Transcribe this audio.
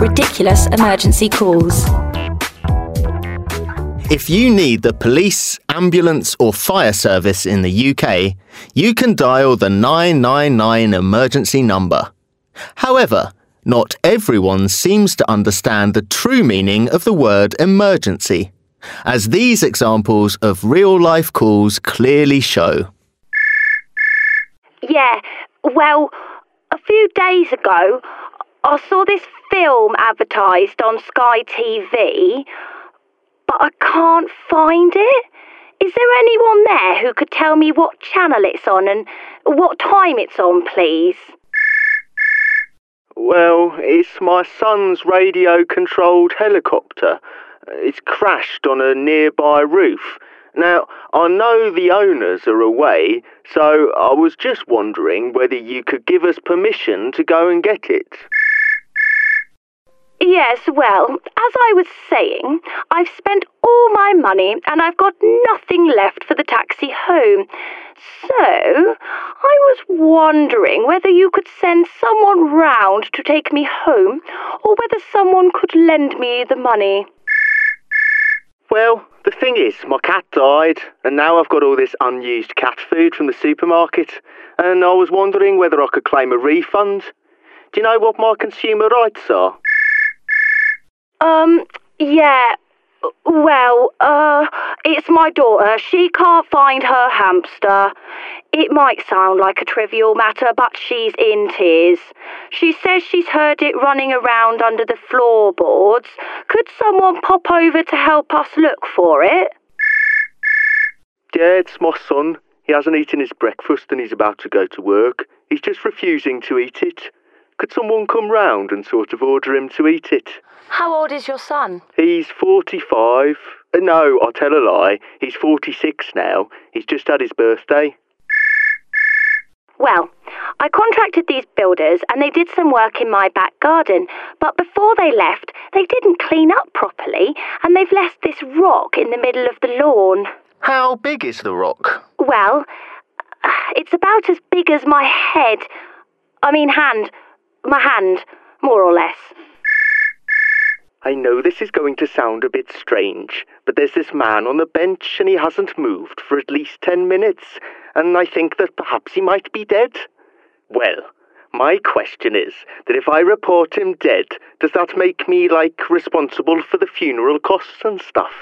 ridiculous emergency calls. If you need the police, ambulance, or fire service in the UK, you can dial the 999 emergency number. However, not everyone seems to understand the true meaning of the word emergency, as these examples of real life calls clearly show. Yeah, well, a few days ago, I saw this film advertised on Sky TV, but I can't find it. Is there anyone there who could tell me what channel it's on and what time it's on, please? Well, it's my son's radio controlled helicopter. It's crashed on a nearby roof. Now, I know the owners are away, so I was just wondering whether you could give us permission to go and get it. Yes, well, as I was saying, I've spent all my money and I've got nothing left for the taxi home. So, I was wondering whether you could send someone round to take me home or whether someone could lend me the money. Well, the thing is, my cat died, and now I've got all this unused cat food from the supermarket, and I was wondering whether I could claim a refund. Do you know what my consumer rights are? Um, yeah. Well, uh, it's my daughter. She can't find her hamster. It might sound like a trivial matter, but she's in tears. She says she's heard it running around under the floorboards. Could someone pop over to help us look for it? Yeah, it's my son. He hasn't eaten his breakfast and he's about to go to work. He's just refusing to eat it. Could someone come round and sort of order him to eat it? How old is your son? He's 45. Uh, no, I'll tell a lie. He's 46 now. He's just had his birthday. Well, I contracted these builders and they did some work in my back garden, but before they left, they didn't clean up properly and they've left this rock in the middle of the lawn. How big is the rock? Well, it's about as big as my head. I mean, hand. My hand, more or less. I know this is going to sound a bit strange, but there's this man on the bench and he hasn't moved for at least ten minutes, and I think that perhaps he might be dead. Well, my question is that if I report him dead, does that make me, like, responsible for the funeral costs and stuff?